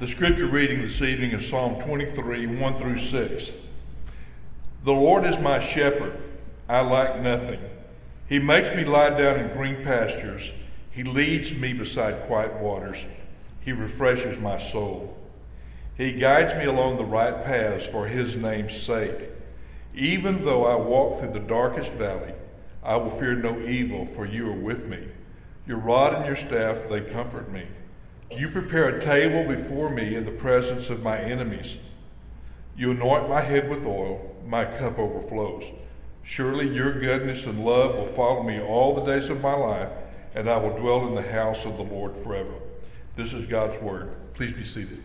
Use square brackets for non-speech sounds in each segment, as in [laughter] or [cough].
The scripture reading this evening is Psalm 23, 1 through 6. The Lord is my shepherd, I lack nothing. He makes me lie down in green pastures. He leads me beside quiet waters. He refreshes my soul. He guides me along the right paths for his name's sake. Even though I walk through the darkest valley, I will fear no evil, for you are with me. Your rod and your staff, they comfort me. You prepare a table before me in the presence of my enemies. You anoint my head with oil, my cup overflows. Surely your goodness and love will follow me all the days of my life, and I will dwell in the house of the Lord forever. This is God's word. Please be seated.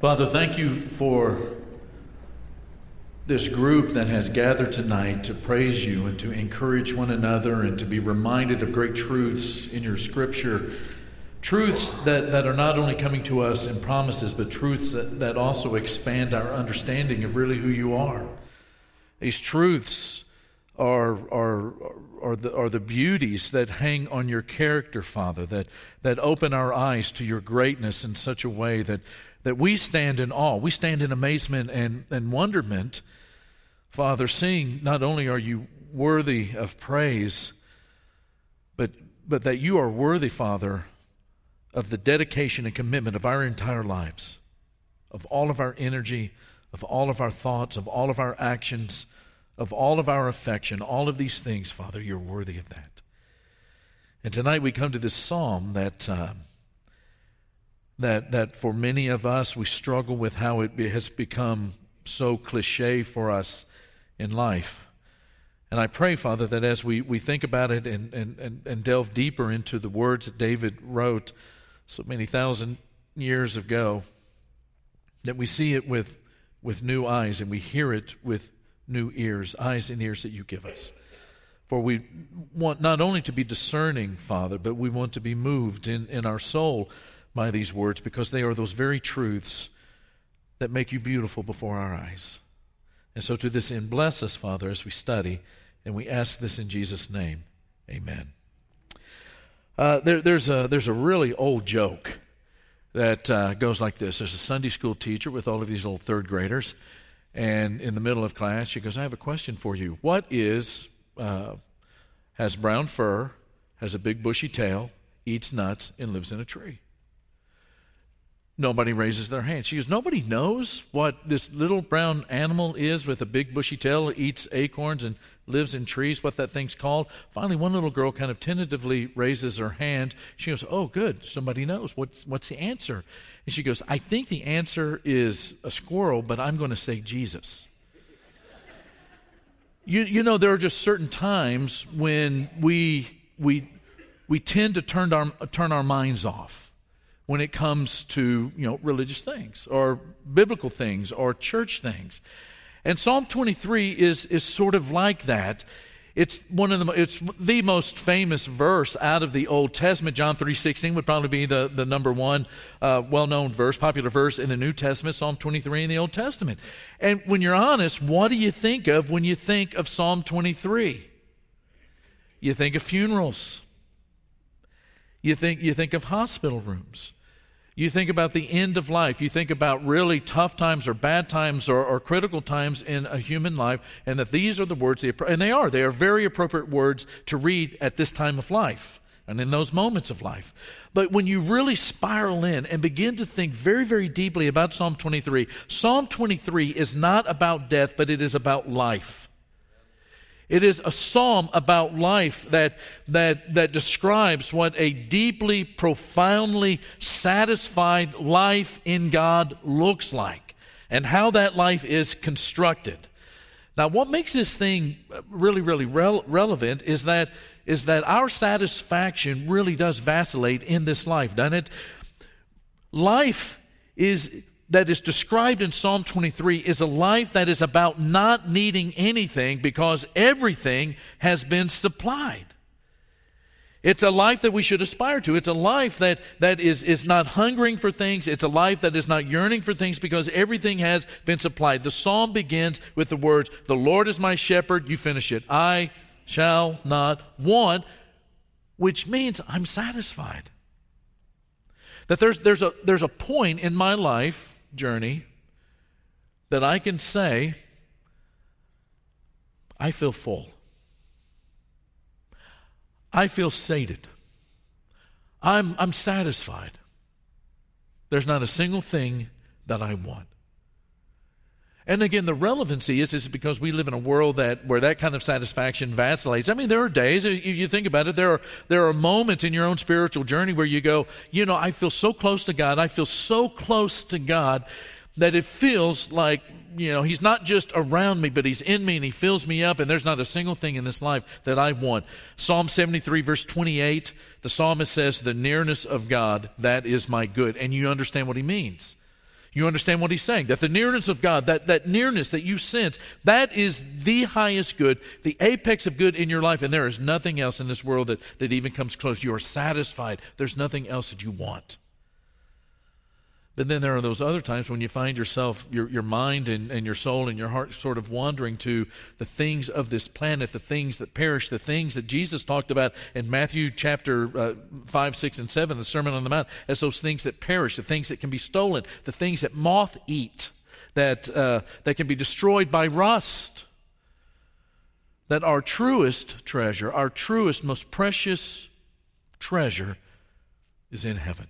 Father, thank you for this group that has gathered tonight to praise you and to encourage one another and to be reminded of great truths in your scripture. Truths that, that are not only coming to us in promises, but truths that, that also expand our understanding of really who you are. These truths are, are, are, the, are the beauties that hang on your character, Father, that, that open our eyes to your greatness in such a way that that we stand in awe. We stand in amazement and, and wonderment, Father, seeing not only are you worthy of praise, but, but that you are worthy, Father, of the dedication and commitment of our entire lives, of all of our energy, of all of our thoughts, of all of our actions, of all of our affection, all of these things, Father, you're worthy of that. And tonight we come to this psalm that. Uh, that, that for many of us, we struggle with how it has become so cliche for us in life. And I pray, Father, that as we, we think about it and, and, and, and delve deeper into the words that David wrote so many thousand years ago, that we see it with, with new eyes and we hear it with new ears, eyes and ears that you give us. For we want not only to be discerning, Father, but we want to be moved in, in our soul by these words because they are those very truths that make you beautiful before our eyes. And so, to this end, bless us, Father, as we study, and we ask this in Jesus' name. Amen. Uh, there, there's, a, there's a really old joke that uh, goes like this There's a Sunday school teacher with all of these old third graders, and in the middle of class, she goes, I have a question for you. What is, uh, has brown fur, has a big bushy tail, eats nuts, and lives in a tree? Nobody raises their hand. She goes, Nobody knows what this little brown animal is with a big bushy tail, eats acorns and lives in trees, what that thing's called. Finally, one little girl kind of tentatively raises her hand. She goes, Oh, good. Somebody knows. What's, what's the answer? And she goes, I think the answer is a squirrel, but I'm going to say Jesus. you, you know, there are just certain times when we, we, we tend to turn our, turn our minds off when it comes to you know religious things or biblical things or church things. And psalm 23 is is sort of like that. It's one of the it's the most famous verse out of the old testament. John 3.16 would probably be the, the number one uh, well-known verse popular verse in the new testament psalm 23 in the old testament. And when you're honest what do you think of when you think of psalm 23 you think of funerals you think, you think of hospital rooms. You think about the end of life. You think about really tough times or bad times or, or critical times in a human life, and that these are the words, and they are, they are very appropriate words to read at this time of life and in those moments of life. But when you really spiral in and begin to think very, very deeply about Psalm 23, Psalm 23 is not about death, but it is about life. It is a psalm about life that, that, that describes what a deeply, profoundly satisfied life in God looks like and how that life is constructed. Now, what makes this thing really, really rel- relevant is that, is that our satisfaction really does vacillate in this life, doesn't it? Life is that is described in Psalm 23 is a life that is about not needing anything because everything has been supplied. It's a life that we should aspire to. It's a life that, that is, is not hungering for things. It's a life that is not yearning for things because everything has been supplied. The psalm begins with the words, The Lord is my shepherd. You finish it. I shall not want, which means I'm satisfied. That there's, there's, a, there's a point in my life journey that I can say, I feel full. I feel sated. I'm, I'm satisfied. There's not a single thing that I want. And again, the relevancy is, is because we live in a world that where that kind of satisfaction vacillates. I mean, there are days, if you think about it, there are, there are moments in your own spiritual journey where you go, you know, I feel so close to God, I feel so close to God that it feels like you know, he's not just around me, but he's in me and he fills me up, and there's not a single thing in this life that I want. Psalm 73, verse 28, the psalmist says, The nearness of God, that is my good. And you understand what he means. You understand what he's saying. That the nearness of God, that, that nearness that you sense, that is the highest good, the apex of good in your life, and there is nothing else in this world that, that even comes close. You are satisfied. There's nothing else that you want. But then there are those other times when you find yourself, your, your mind and, and your soul and your heart sort of wandering to the things of this planet, the things that perish, the things that Jesus talked about in Matthew chapter uh, 5, 6, and 7, the Sermon on the Mount, as those things that perish, the things that can be stolen, the things that moth eat, that, uh, that can be destroyed by rust. That our truest treasure, our truest, most precious treasure is in heaven.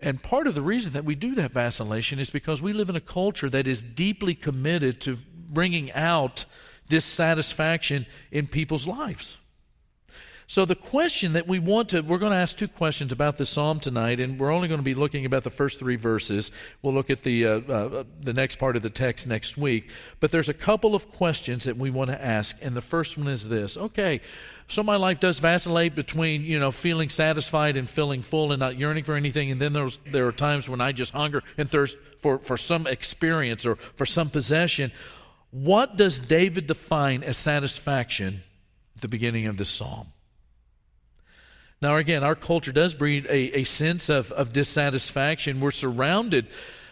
And part of the reason that we do that vacillation is because we live in a culture that is deeply committed to bringing out dissatisfaction in people's lives. So, the question that we want to, we're going to ask two questions about this psalm tonight, and we're only going to be looking about the first three verses. We'll look at the, uh, uh, the next part of the text next week. But there's a couple of questions that we want to ask, and the first one is this Okay, so my life does vacillate between, you know, feeling satisfied and feeling full and not yearning for anything, and then there's, there are times when I just hunger and thirst for, for some experience or for some possession. What does David define as satisfaction at the beginning of this psalm? Now, again, our culture does breed a, a sense of, of dissatisfaction. We're surrounded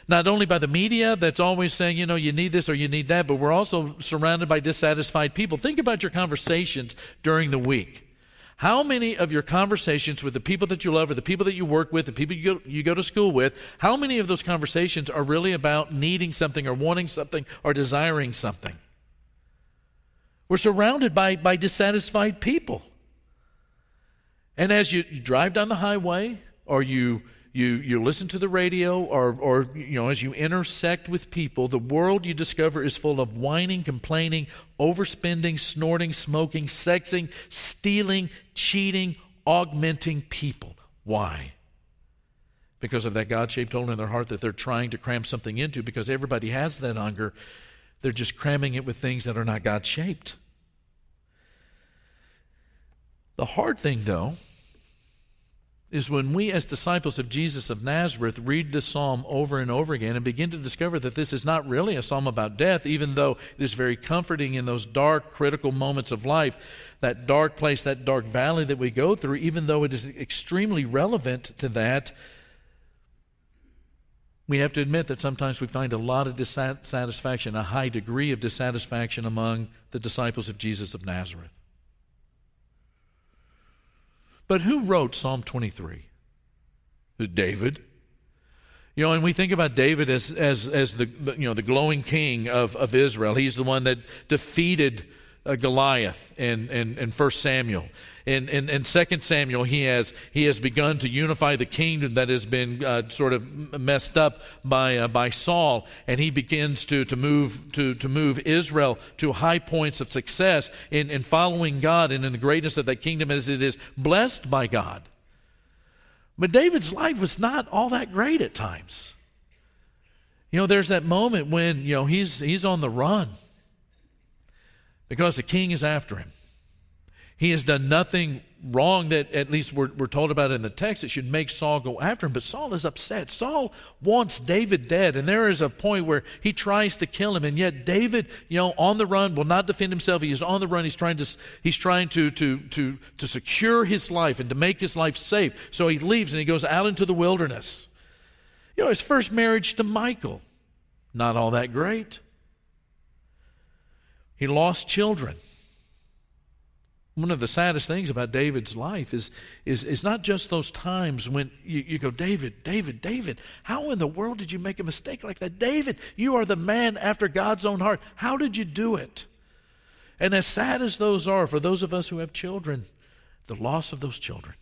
not only by the media that's always saying, you know, you need this or you need that, but we're also surrounded by dissatisfied people. Think about your conversations during the week. How many of your conversations with the people that you love or the people that you work with, the people you go, you go to school with, how many of those conversations are really about needing something or wanting something or desiring something? We're surrounded by, by dissatisfied people. And as you, you drive down the highway or you you, you listen to the radio or, or you know as you intersect with people the world you discover is full of whining complaining overspending snorting smoking sexing stealing cheating augmenting people. Why? Because of that god-shaped hole in their heart that they're trying to cram something into because everybody has that hunger. They're just cramming it with things that are not god-shaped the hard thing, though, is when we, as disciples of Jesus of Nazareth, read this psalm over and over again and begin to discover that this is not really a psalm about death, even though it is very comforting in those dark, critical moments of life, that dark place, that dark valley that we go through, even though it is extremely relevant to that. We have to admit that sometimes we find a lot of dissatisfaction, a high degree of dissatisfaction among the disciples of Jesus of Nazareth. But who wrote Psalm 23? It was David. You know, and we think about David as, as, as the, you know, the glowing king of, of Israel. He's the one that defeated uh, Goliath in, in, in 1 Samuel. In, in, in 2 Samuel, he has, he has begun to unify the kingdom that has been uh, sort of messed up by, uh, by Saul, and he begins to, to, move, to, to move Israel to high points of success in, in following God and in the greatness of that kingdom as it is blessed by God. But David's life was not all that great at times. You know, there's that moment when, you know, he's, he's on the run because the king is after him. He has done nothing wrong that at least we're, we're told about in the text that should make Saul go after him. But Saul is upset. Saul wants David dead. And there is a point where he tries to kill him. And yet David, you know, on the run, will not defend himself. He is on the run. He's trying to, he's trying to, to, to, to secure his life and to make his life safe. So he leaves and he goes out into the wilderness. You know, his first marriage to Michal, not all that great. He lost children. One of the saddest things about David's life is, is, is not just those times when you, you go, David, David, David, how in the world did you make a mistake like that? David, you are the man after God's own heart. How did you do it? And as sad as those are for those of us who have children, the loss of those children.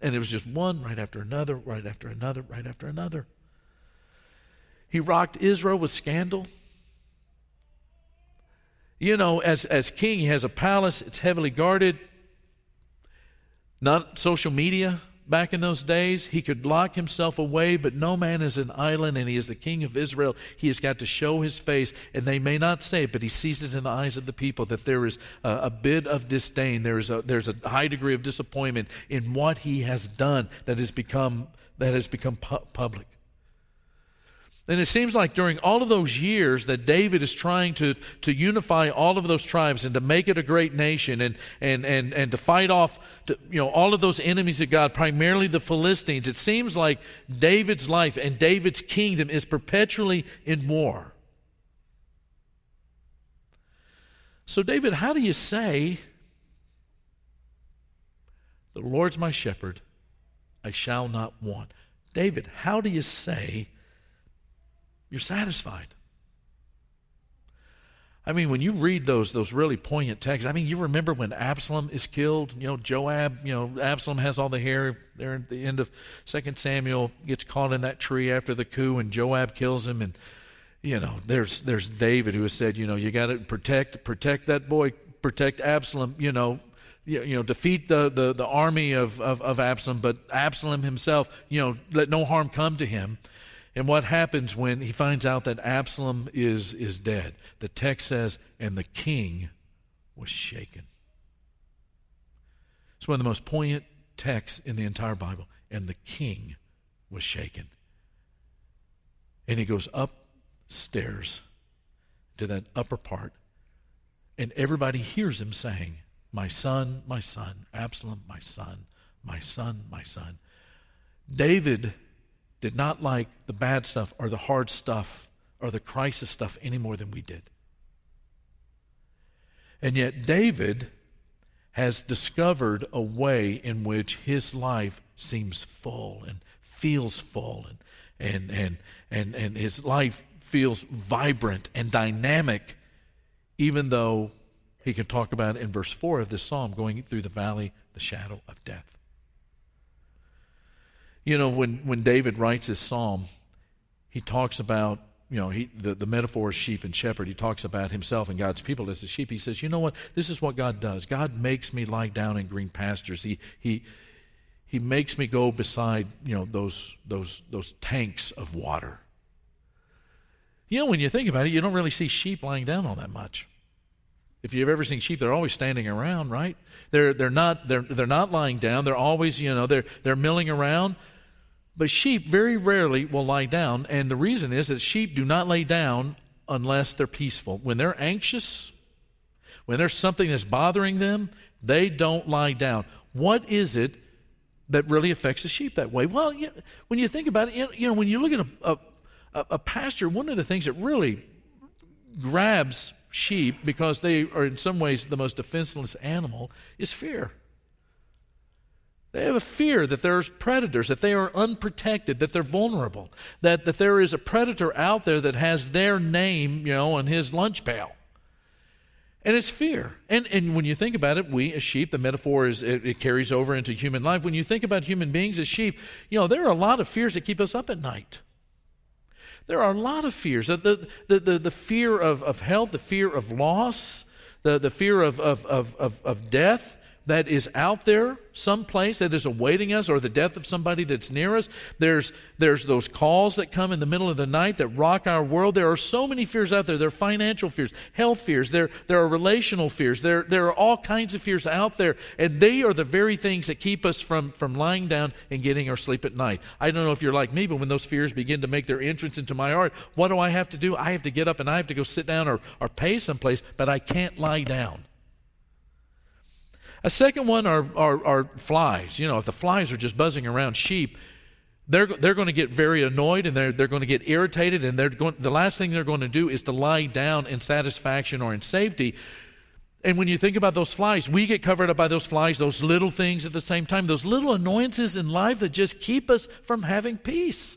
And it was just one right after another, right after another, right after another. He rocked Israel with scandal. You know, as, as king, he has a palace, it's heavily guarded. Not social media back in those days. He could lock himself away, but no man is an island, and he is the king of Israel. He has got to show his face, and they may not say it, but he sees it in the eyes of the people that there is a, a bit of disdain. There is a, there's a high degree of disappointment in what he has done that has become, that has become pu- public. And it seems like during all of those years that David is trying to, to unify all of those tribes and to make it a great nation and, and, and, and to fight off to, you know, all of those enemies of God, primarily the Philistines. It seems like David's life and David's kingdom is perpetually in war. So, David, how do you say, The Lord's my shepherd, I shall not want? David, how do you say, you're satisfied. I mean, when you read those those really poignant texts, I mean, you remember when Absalom is killed. You know, Joab. You know, Absalom has all the hair there at the end of Second Samuel. Gets caught in that tree after the coup, and Joab kills him. And you know, there's there's David who has said, you know, you got to protect protect that boy, protect Absalom. You know, you, you know, defeat the, the, the army of, of, of Absalom, but Absalom himself, you know, let no harm come to him. And what happens when he finds out that Absalom is, is dead? The text says, and the king was shaken. It's one of the most poignant texts in the entire Bible. And the king was shaken. And he goes upstairs to that upper part, and everybody hears him saying, My son, my son, Absalom, my son, my son, my son. David did not like the bad stuff or the hard stuff or the crisis stuff any more than we did. And yet, David has discovered a way in which his life seems full and feels full and, and, and, and, and his life feels vibrant and dynamic, even though he can talk about in verse 4 of this psalm going through the valley, the shadow of death. You know, when, when David writes his psalm, he talks about, you know, he, the, the metaphor is sheep and shepherd. He talks about himself and God's people as the sheep. He says, you know what? This is what God does. God makes me lie down in green pastures. He, he, he makes me go beside, you know, those, those, those tanks of water. You know, when you think about it, you don't really see sheep lying down all that much. If you've ever seen sheep, they're always standing around, right? They're, they're, not, they're, they're not lying down. They're always, you know, they're, they're milling around. But sheep very rarely will lie down, and the reason is that sheep do not lay down unless they're peaceful. When they're anxious, when there's something that's bothering them, they don't lie down. What is it that really affects the sheep that way? Well, you, when you think about it, you know, when you look at a, a, a pasture, one of the things that really grabs sheep because they are in some ways the most defenseless animal is fear. They have a fear that there's predators, that they are unprotected, that they're vulnerable, that, that there is a predator out there that has their name, you know, on his lunch pail. And it's fear. And, and when you think about it, we as sheep, the metaphor is it, it carries over into human life. When you think about human beings as sheep, you know, there are a lot of fears that keep us up at night. There are a lot of fears. The, the, the, the fear of, of health, the fear of loss, the, the fear of, of, of, of, of death, that is out there someplace that is awaiting us or the death of somebody that's near us. There's, there's those calls that come in the middle of the night that rock our world. There are so many fears out there. There are financial fears, health fears, there, there are relational fears, there, there are all kinds of fears out there. And they are the very things that keep us from, from lying down and getting our sleep at night. I don't know if you're like me, but when those fears begin to make their entrance into my heart, what do I have to do? I have to get up and I have to go sit down or, or pay someplace, but I can't lie down. A second one are, are, are flies. You know, if the flies are just buzzing around sheep, they're, they're going to get very annoyed and they're, they're going to get irritated, and they're going, the last thing they're going to do is to lie down in satisfaction or in safety. And when you think about those flies, we get covered up by those flies, those little things at the same time, those little annoyances in life that just keep us from having peace.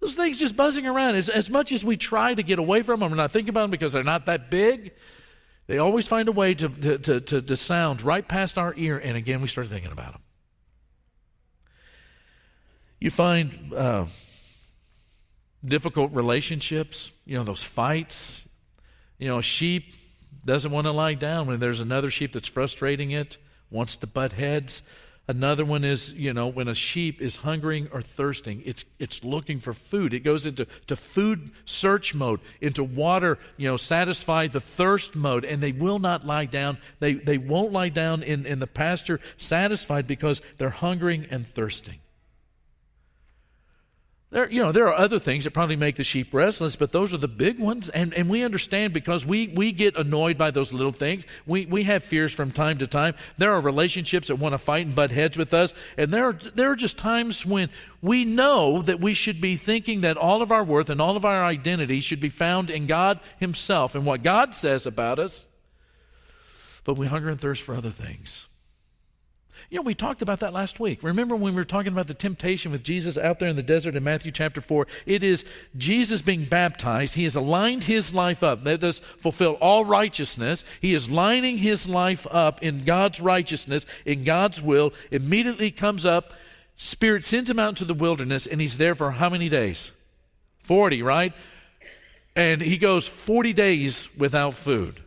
Those things just buzzing around. As, as much as we try to get away from them, we're not thinking about them because they're not that big. They always find a way to, to, to, to, sound right past our ear, and again, we start thinking about them. You find uh, difficult relationships, you know, those fights. You know, a sheep doesn't want to lie down when there's another sheep that's frustrating it, wants to butt heads. Another one is, you know, when a sheep is hungering or thirsting, it's, it's looking for food. It goes into to food search mode, into water, you know, satisfy the thirst mode, and they will not lie down. They, they won't lie down in, in the pasture satisfied because they're hungering and thirsting. There, you know, there are other things that probably make the sheep restless, but those are the big ones. And, and we understand because we, we get annoyed by those little things. We, we have fears from time to time. There are relationships that want to fight and butt heads with us. And there are, there are just times when we know that we should be thinking that all of our worth and all of our identity should be found in God Himself and what God says about us. But we hunger and thirst for other things. You know, we talked about that last week. Remember when we were talking about the temptation with Jesus out there in the desert in Matthew chapter 4? It is Jesus being baptized. He has aligned his life up. That does fulfill all righteousness. He is lining his life up in God's righteousness, in God's will. Immediately comes up. Spirit sends him out into the wilderness, and he's there for how many days? 40, right? And he goes 40 days without food.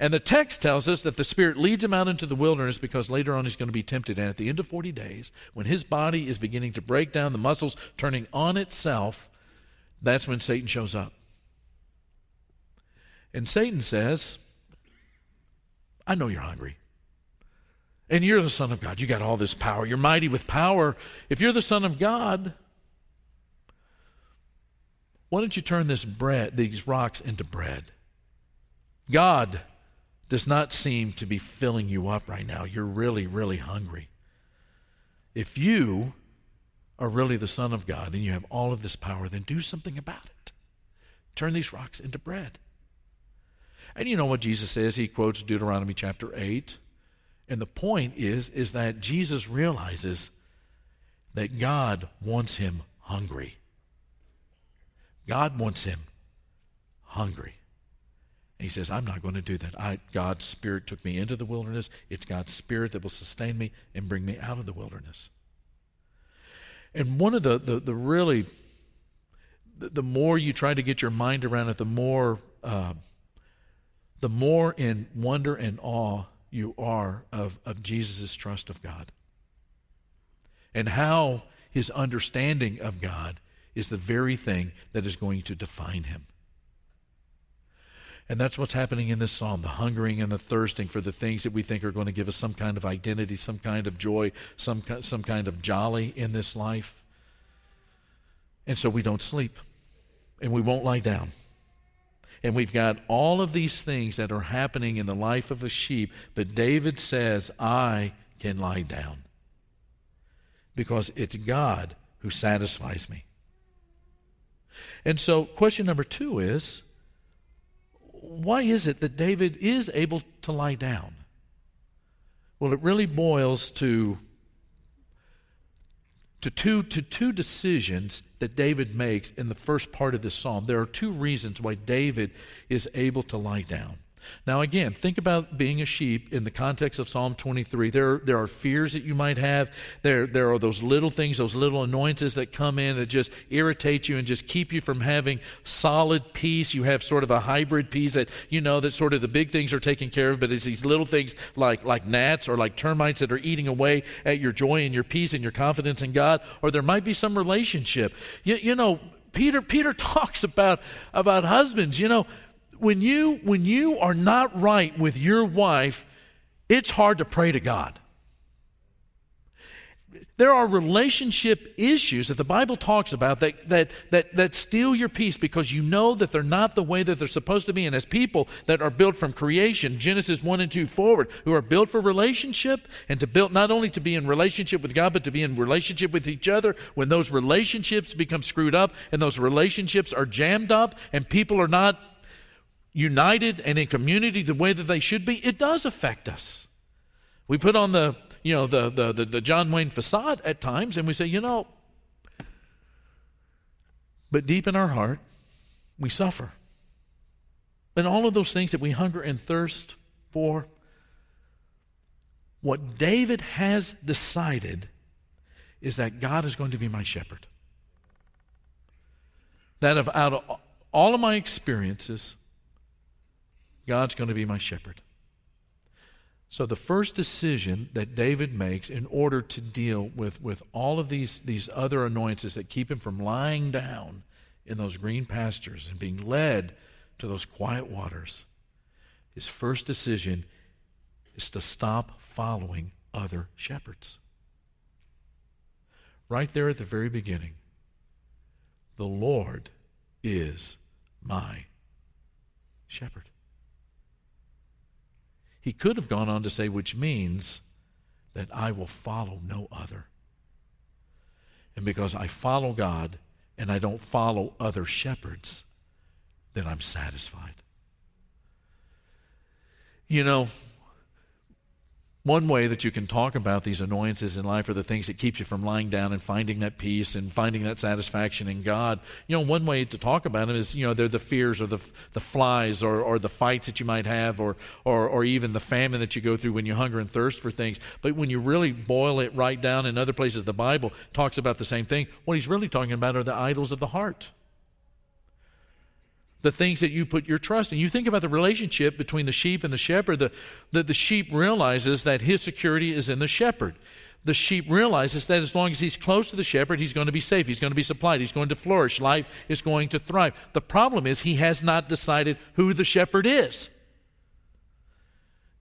And the text tells us that the Spirit leads him out into the wilderness because later on he's going to be tempted. And at the end of 40 days, when his body is beginning to break down, the muscles turning on itself, that's when Satan shows up. And Satan says, I know you're hungry. And you're the Son of God. You got all this power. You're mighty with power. If you're the Son of God, why don't you turn this bread, these rocks into bread? God does not seem to be filling you up right now. You're really, really hungry. If you are really the Son of God and you have all of this power, then do something about it. Turn these rocks into bread. And you know what Jesus says? He quotes Deuteronomy chapter 8. And the point is, is that Jesus realizes that God wants him hungry. God wants him hungry. And he says, I'm not going to do that. I, God's Spirit took me into the wilderness. It's God's Spirit that will sustain me and bring me out of the wilderness. And one of the, the, the really, the, the, more you try to get your mind around it, the more, uh, the more in wonder and awe you are of, of Jesus' trust of God. And how his understanding of God is the very thing that is going to define him. And that's what's happening in this psalm the hungering and the thirsting for the things that we think are going to give us some kind of identity, some kind of joy, some, some kind of jolly in this life. And so we don't sleep and we won't lie down. And we've got all of these things that are happening in the life of a sheep, but David says, I can lie down because it's God who satisfies me. And so, question number two is why is it that David is able to lie down? Well, it really boils to, to, two, to two decisions that David makes in the first part of this psalm. There are two reasons why David is able to lie down. Now, again, think about being a sheep in the context of Psalm 23. There, there are fears that you might have. There, there are those little things, those little annoyances that come in that just irritate you and just keep you from having solid peace. You have sort of a hybrid peace that you know that sort of the big things are taken care of, but it's these little things like, like gnats or like termites that are eating away at your joy and your peace and your confidence in God. Or there might be some relationship. You, you know, Peter, Peter [laughs] talks about, about husbands. You know, when you when you are not right with your wife, it's hard to pray to God. There are relationship issues that the Bible talks about that, that, that, that steal your peace because you know that they're not the way that they're supposed to be. And as people that are built from creation, Genesis 1 and 2 forward, who are built for relationship and to build not only to be in relationship with God, but to be in relationship with each other, when those relationships become screwed up and those relationships are jammed up and people are not united and in community the way that they should be, it does affect us. We put on the, you know, the, the, the, the John Wayne facade at times and we say, you know, but deep in our heart, we suffer. And all of those things that we hunger and thirst for, what David has decided is that God is going to be my shepherd. That of out of all of my experiences, God's going to be my shepherd. So, the first decision that David makes in order to deal with, with all of these, these other annoyances that keep him from lying down in those green pastures and being led to those quiet waters, his first decision is to stop following other shepherds. Right there at the very beginning, the Lord is my shepherd. He could have gone on to say, which means that I will follow no other. And because I follow God and I don't follow other shepherds, then I'm satisfied. You know, one way that you can talk about these annoyances in life are the things that keep you from lying down and finding that peace and finding that satisfaction in God. You know, one way to talk about them is, you know, they're the fears or the, the flies or, or the fights that you might have or, or, or even the famine that you go through when you hunger and thirst for things. But when you really boil it right down in other places, the Bible talks about the same thing. What he's really talking about are the idols of the heart the things that you put your trust in. You think about the relationship between the sheep and the shepherd. The, the, the sheep realizes that his security is in the shepherd. The sheep realizes that as long as he's close to the shepherd, he's going to be safe. He's going to be supplied. He's going to flourish. Life is going to thrive. The problem is he has not decided who the shepherd is.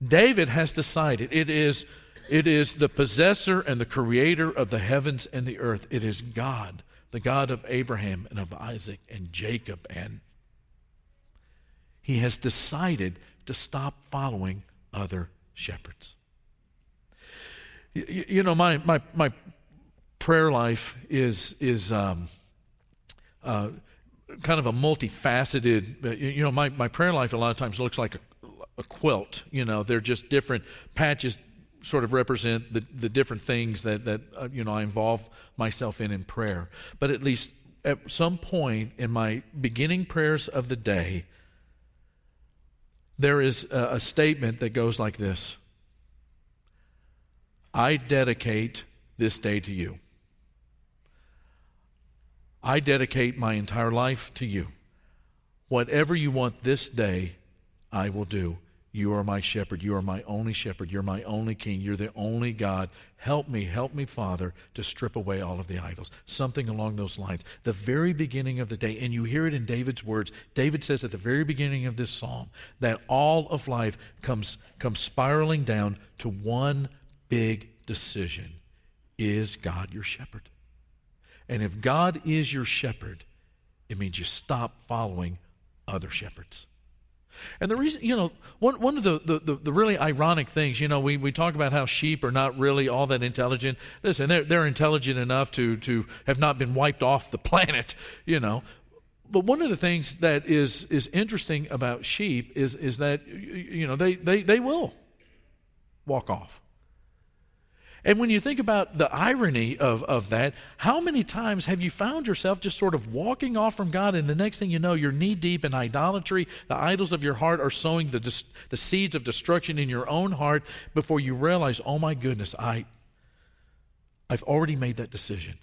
David has decided it is, it is the possessor and the creator of the heavens and the earth. It is God, the God of Abraham and of Isaac and Jacob and he has decided to stop following other shepherds. You, you know, my, my, my prayer life is, is um, uh, kind of a multifaceted, uh, you know, my, my prayer life a lot of times looks like a, a quilt. You know, they're just different patches sort of represent the, the different things that, that uh, you know I involve myself in in prayer. But at least at some point in my beginning prayers of the day, there is a, a statement that goes like this I dedicate this day to you. I dedicate my entire life to you. Whatever you want this day, I will do. You are my shepherd. You are my only shepherd. You're my only king. You're the only God. Help me, help me, Father, to strip away all of the idols. Something along those lines. The very beginning of the day, and you hear it in David's words. David says at the very beginning of this psalm that all of life comes, comes spiraling down to one big decision Is God your shepherd? And if God is your shepherd, it means you stop following other shepherds. And the reason, you know, one, one of the, the, the, really ironic things, you know, we, we talk about how sheep are not really all that intelligent. Listen, they're, they're intelligent enough to, to have not been wiped off the [laughs] planet, you know. But one of the things that is, is interesting about sheep is, is that, you know, they, they, they will walk off. And when you think about the irony of, of that, how many times have you found yourself just sort of walking off from God, and the next thing you know, you're knee deep in idolatry? The idols of your heart are sowing the, the seeds of destruction in your own heart before you realize, oh my goodness, I, I've already made that decision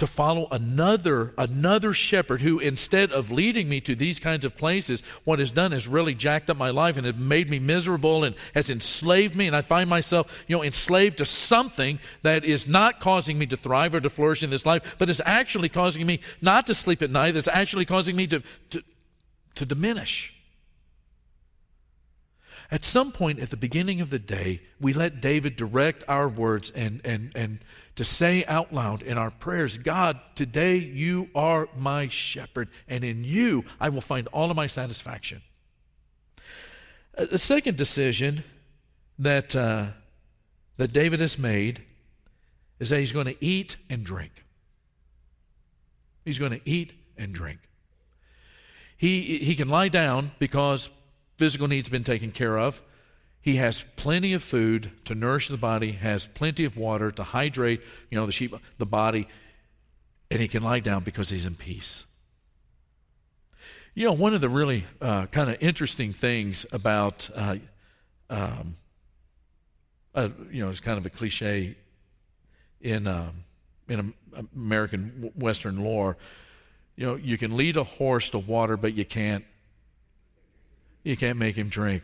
to follow another another shepherd who instead of leading me to these kinds of places what has done is really jacked up my life and has made me miserable and has enslaved me. And i find myself you know enslaved to something that is not causing me to thrive or to flourish in this life but is actually causing me not to sleep at night. It's actually causing me to to, to diminish at some point at the beginning of the day, we let David direct our words and, and, and to say out loud in our prayers, God, today you are my shepherd, and in you I will find all of my satisfaction. A second decision that, uh, that David has made is that he's going to eat and drink. He's going to eat and drink. He, he can lie down because physical needs been taken care of. He has plenty of food to nourish the body, has plenty of water to hydrate, you know, the sheep, the body, and he can lie down because he's in peace. You know, one of the really uh, kind of interesting things about, uh, um, uh, you know, it's kind of a cliche in um, in American Western lore. You know, you can lead a horse to water, but you can't you can't make him drink.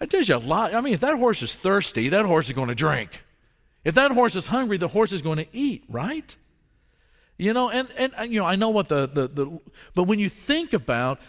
I tell you a lot. I mean, if that horse is thirsty, that horse is going to drink. If that horse is hungry, the horse is going to eat, right? You know, and, and you know, I know what the, the, the but when you think about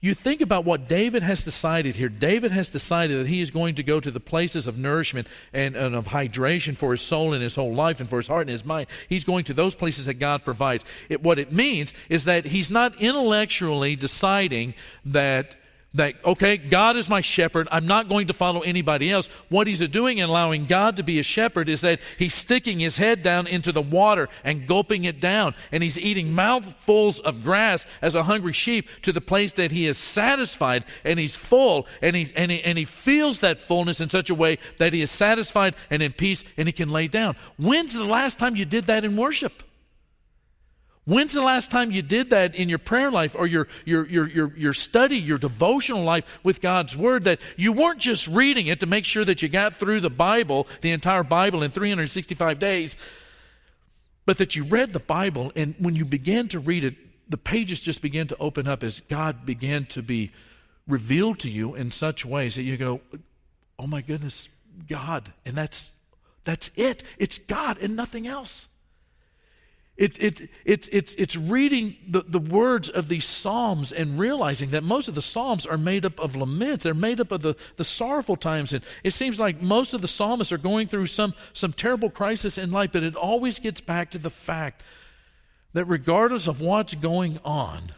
you think about what David has decided here. David has decided that he is going to go to the places of nourishment and, and, of hydration for his soul and his whole life and for his heart and his mind. He's going to those places that God provides. It, what it means is that he's not intellectually deciding that that, okay, God is my shepherd. I'm not going to follow anybody else. What he's doing in allowing God to be a shepherd is that he's sticking his head down into the water and gulping it down. And he's eating mouthfuls of grass as a hungry sheep to the place that he is satisfied and he's full and, he's, and, he, and he feels that fullness in such a way that he is satisfied and in peace and he can lay down. When's the last time you did that in worship? When's the last time you did that in your prayer life or your, your, your, your, your study, your devotional life with God's Word? That you weren't just reading it to make sure that you got through the Bible, the entire Bible, in 365 days, but that you read the Bible, and when you began to read it, the pages just began to open up as God began to be revealed to you in such ways that you go, Oh my goodness, God. And that's, that's it. It's God and nothing else. It, it, it, it's, it's reading the, the words of these Psalms and realizing that most of the Psalms are made up of laments. They're made up of the, the sorrowful times. And it seems like most of the psalmists are going through some, some terrible crisis in life, but it always gets back to the fact that regardless of what's going on,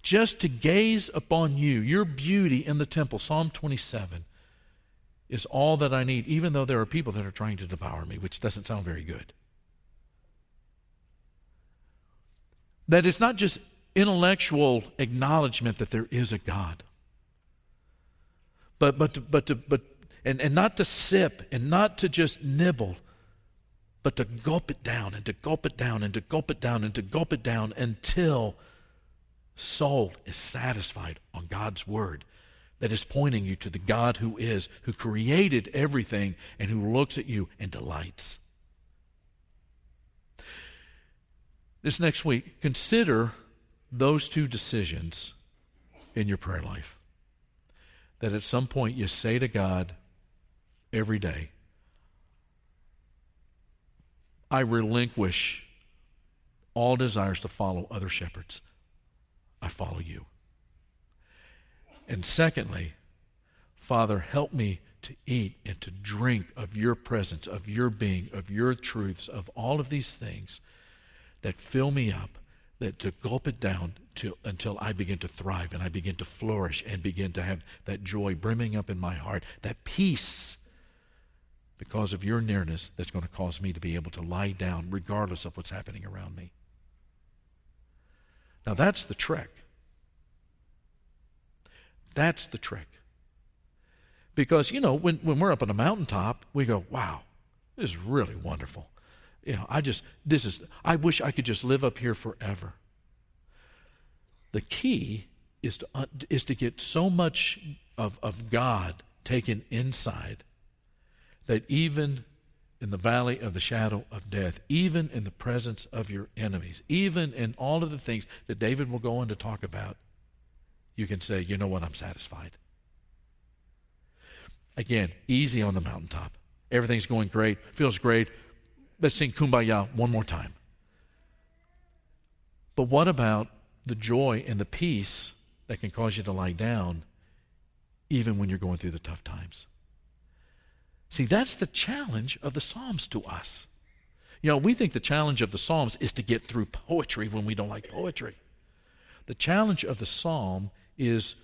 just to gaze upon you, your beauty in the temple, Psalm 27, is all that I need, even though there are people that are trying to devour me, which doesn't sound very good. That it's not just intellectual acknowledgement that there is a God, but, but, but, to, but and, and not to sip and not to just nibble, but to gulp it down and to gulp it down and to gulp it down and to gulp it down until soul is satisfied on God's word that is pointing you to the God who is, who created everything and who looks at you and delights. This next week, consider those two decisions in your prayer life. That at some point you say to God every day, I relinquish all desires to follow other shepherds. I follow you. And secondly, Father, help me to eat and to drink of your presence, of your being, of your truths, of all of these things that fill me up, that to gulp it down to, until I begin to thrive and I begin to flourish and begin to have that joy brimming up in my heart, that peace because of your nearness that's going to cause me to be able to lie down regardless of what's happening around me. Now that's the trick. That's the trick. Because, you know, when, when we're up on a mountaintop, we go, wow, this is really wonderful. You know, I just, this is, I wish I could just live up here forever. The key is to, is to get so much of, of God taken inside that even in the valley of the shadow of death, even in the presence of your enemies, even in all of the things that David will go on to talk about, you can say, you know what, I'm satisfied. Again, easy on the mountaintop. Everything's going great, feels great. Let's sing Kumbaya one more time. But what about the joy and the peace that can cause you to lie down even when you're going through the tough times? See, that's the challenge of the Psalms to us. You know, we think the challenge of the Psalms is to get through poetry when we don't like poetry. The challenge of the Psalm is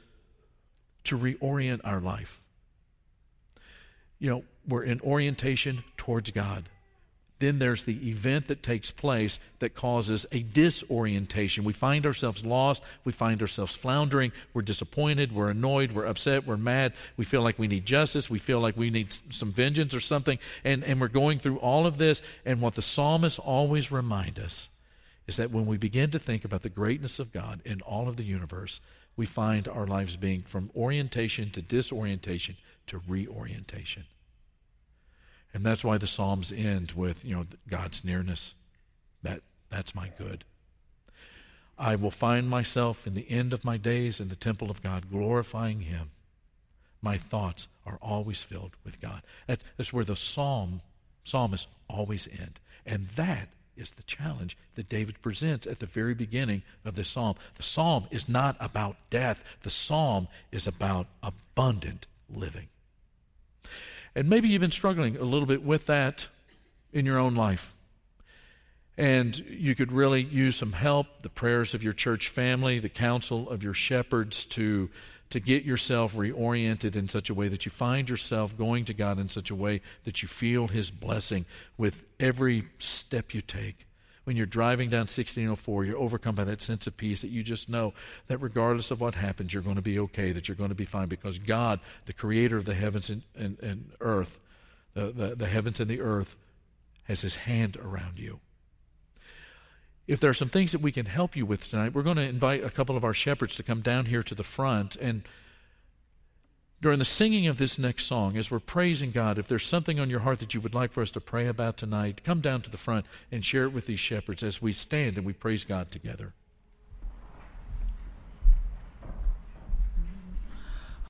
to reorient our life. You know, we're in orientation towards God. Then there's the event that takes place that causes a disorientation. We find ourselves lost. We find ourselves floundering. We're disappointed. We're annoyed. We're upset. We're mad. We feel like we need justice. We feel like we need some vengeance or something. And, and we're going through all of this. And what the psalmists always remind us is that when we begin to think about the greatness of God in all of the universe, we find our lives being from orientation to disorientation to reorientation. And that's why the Psalms end with, you know, God's nearness. That, that's my good. I will find myself in the end of my days in the temple of God, glorifying Him. My thoughts are always filled with God. that's where the psalm, psalmists always end. And that is the challenge that David presents at the very beginning of the psalm. The psalm is not about death, the psalm is about abundant living. And maybe you've been struggling a little bit with that in your own life. And you could really use some help, the prayers of your church family, the counsel of your shepherds to, to get yourself reoriented in such a way that you find yourself going to God in such a way that you feel His blessing with every step you take when you're driving down 1604, you're overcome by that sense of peace that you just know that regardless of what happens, you're going to be okay, that you're going to be fine because God, the creator of the heavens and, and, and earth, the, the, the heavens and the earth, has his hand around you. If there are some things that we can help you with tonight, we're going to invite a couple of our shepherds to come down here to the front and during the singing of this next song, as we're praising God, if there's something on your heart that you would like for us to pray about tonight, come down to the front and share it with these shepherds as we stand and we praise God together.